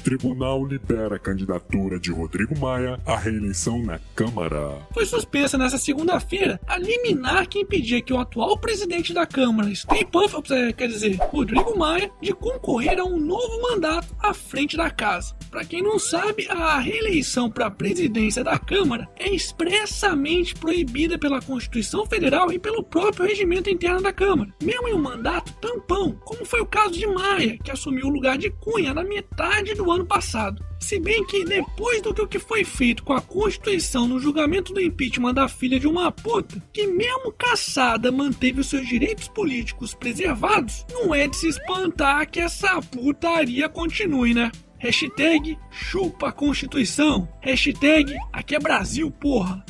tribunal libera a candidatura de Rodrigo Maia à reeleição na Câmara. Foi suspensa nesta segunda-feira a liminar que impedia que o atual presidente da Câmara, Stay Puft, é, quer dizer, Rodrigo Maia, de concorrer a um novo mandato à frente da casa. Para quem não sabe, a reeleição para a presidência da Câmara é expressamente proibida pela Constituição Federal e pelo próprio regimento interno da Câmara, mesmo em um mandato tampão, como foi o caso de Maia, que assumiu o lugar de Cunha na metade do ano passado. Se bem que depois do que foi feito com a Constituição no julgamento do impeachment da filha de uma puta, que mesmo caçada manteve os seus direitos políticos preservados, não é de se espantar que essa putaria continue, né? Hashtag chupa a Constituição. Hashtag aqui é Brasil, porra.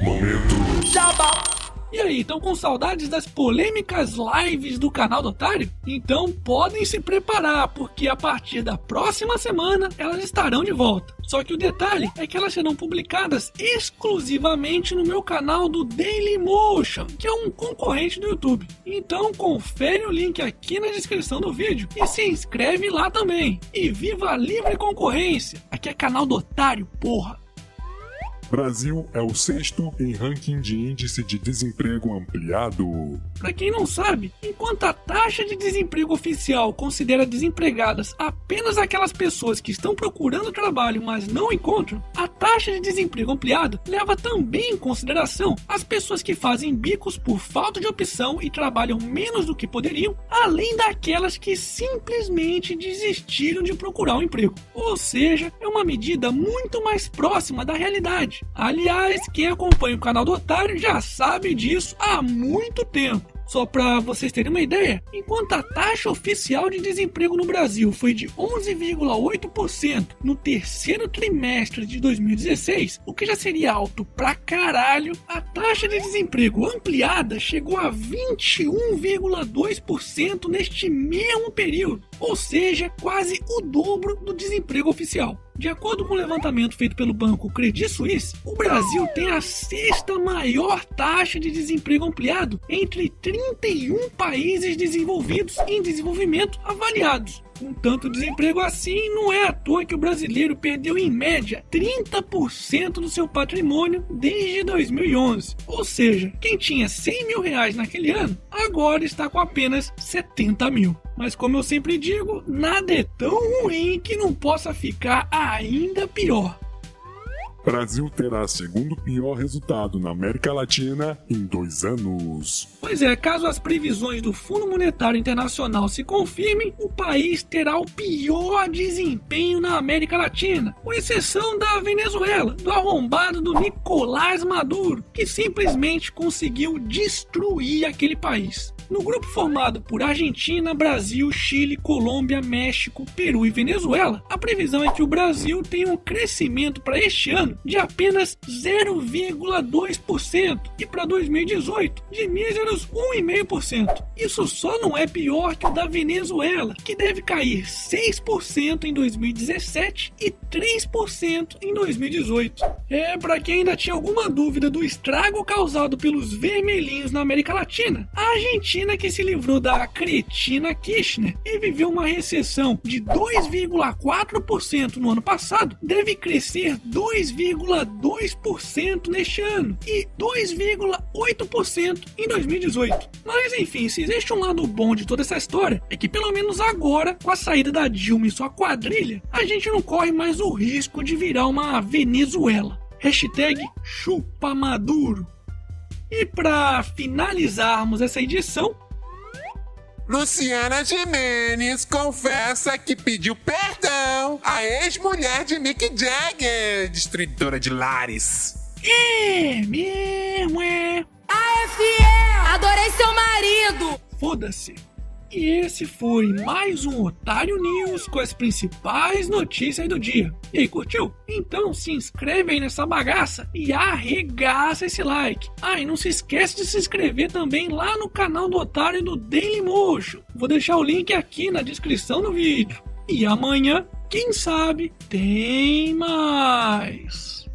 Momento. Jabá. E aí, estão com saudades das polêmicas lives do canal do Otário? Então podem se preparar, porque a partir da próxima semana elas estarão de volta. Só que o detalhe é que elas serão publicadas exclusivamente no meu canal do Dailymotion, que é um concorrente do YouTube. Então confere o link aqui na descrição do vídeo e se inscreve lá também. E viva a livre concorrência! Aqui é canal do Otário, porra! Brasil é o sexto em ranking de índice de desemprego ampliado. Para quem não sabe, enquanto a taxa de desemprego oficial considera desempregadas apenas aquelas pessoas que estão procurando trabalho, mas não encontram, a taxa de desemprego ampliado leva também em consideração as pessoas que fazem bicos por falta de opção e trabalham menos do que poderiam, além daquelas que simplesmente desistiram de procurar um emprego. Ou seja, é uma medida muito mais próxima da realidade Aliás, quem acompanha o canal do Otário já sabe disso há muito tempo. Só para vocês terem uma ideia, enquanto a taxa oficial de desemprego no Brasil foi de 11,8% no terceiro trimestre de 2016, o que já seria alto pra caralho, a taxa de desemprego ampliada chegou a 21,2% neste mesmo período, ou seja, quase o dobro do desemprego oficial. De acordo com o um levantamento feito pelo banco Credit Suisse, o Brasil tem a sexta maior taxa de desemprego ampliado entre 31 países desenvolvidos em desenvolvimento avaliados. Com tanto desemprego assim, não é à toa que o brasileiro perdeu em média 30% do seu patrimônio desde 2011. Ou seja, quem tinha 100 mil reais naquele ano, agora está com apenas 70 mil. Mas como eu sempre digo, nada é tão ruim que não possa ficar ainda pior. Brasil terá segundo pior resultado na América Latina em dois anos. Pois é, caso as previsões do Fundo Monetário Internacional se confirmem, o país terá o pior desempenho na América Latina, com exceção da Venezuela, do arrombado do Nicolás Maduro, que simplesmente conseguiu destruir aquele país. No grupo formado por Argentina, Brasil, Chile, Colômbia, México, Peru e Venezuela, a previsão é que o Brasil tenha um crescimento para este ano de apenas 0,2% e para 2018 de míseros 1,5%. Isso só não é pior que o da Venezuela, que deve cair 6% em 2017 e 3% em 2018. É, para quem ainda tinha alguma dúvida do estrago causado pelos vermelhinhos na América Latina, a Argentina Argentina que se livrou da cretina Kirchner e viveu uma recessão de 2,4% no ano passado, deve crescer 2,2% neste ano e 2,8% em 2018. Mas enfim, se existe um lado bom de toda essa história, é que pelo menos agora, com a saída da Dilma e sua quadrilha, a gente não corre mais o risco de virar uma Venezuela. Hashtag chupa Maduro. E para finalizarmos essa edição, Luciana Jimenez confessa que pediu perdão à ex-mulher de Mick Jagger, destruidora de lares. É mesmo, é. AFE! Adorei seu marido! Foda-se. E esse foi mais um Otário News com as principais notícias do dia. E aí, curtiu? Então se inscreve aí nessa bagaça e arregaça esse like. Ah, e não se esquece de se inscrever também lá no canal do Otário do Dailymotion. Vou deixar o link aqui na descrição do vídeo. E amanhã, quem sabe, tem mais.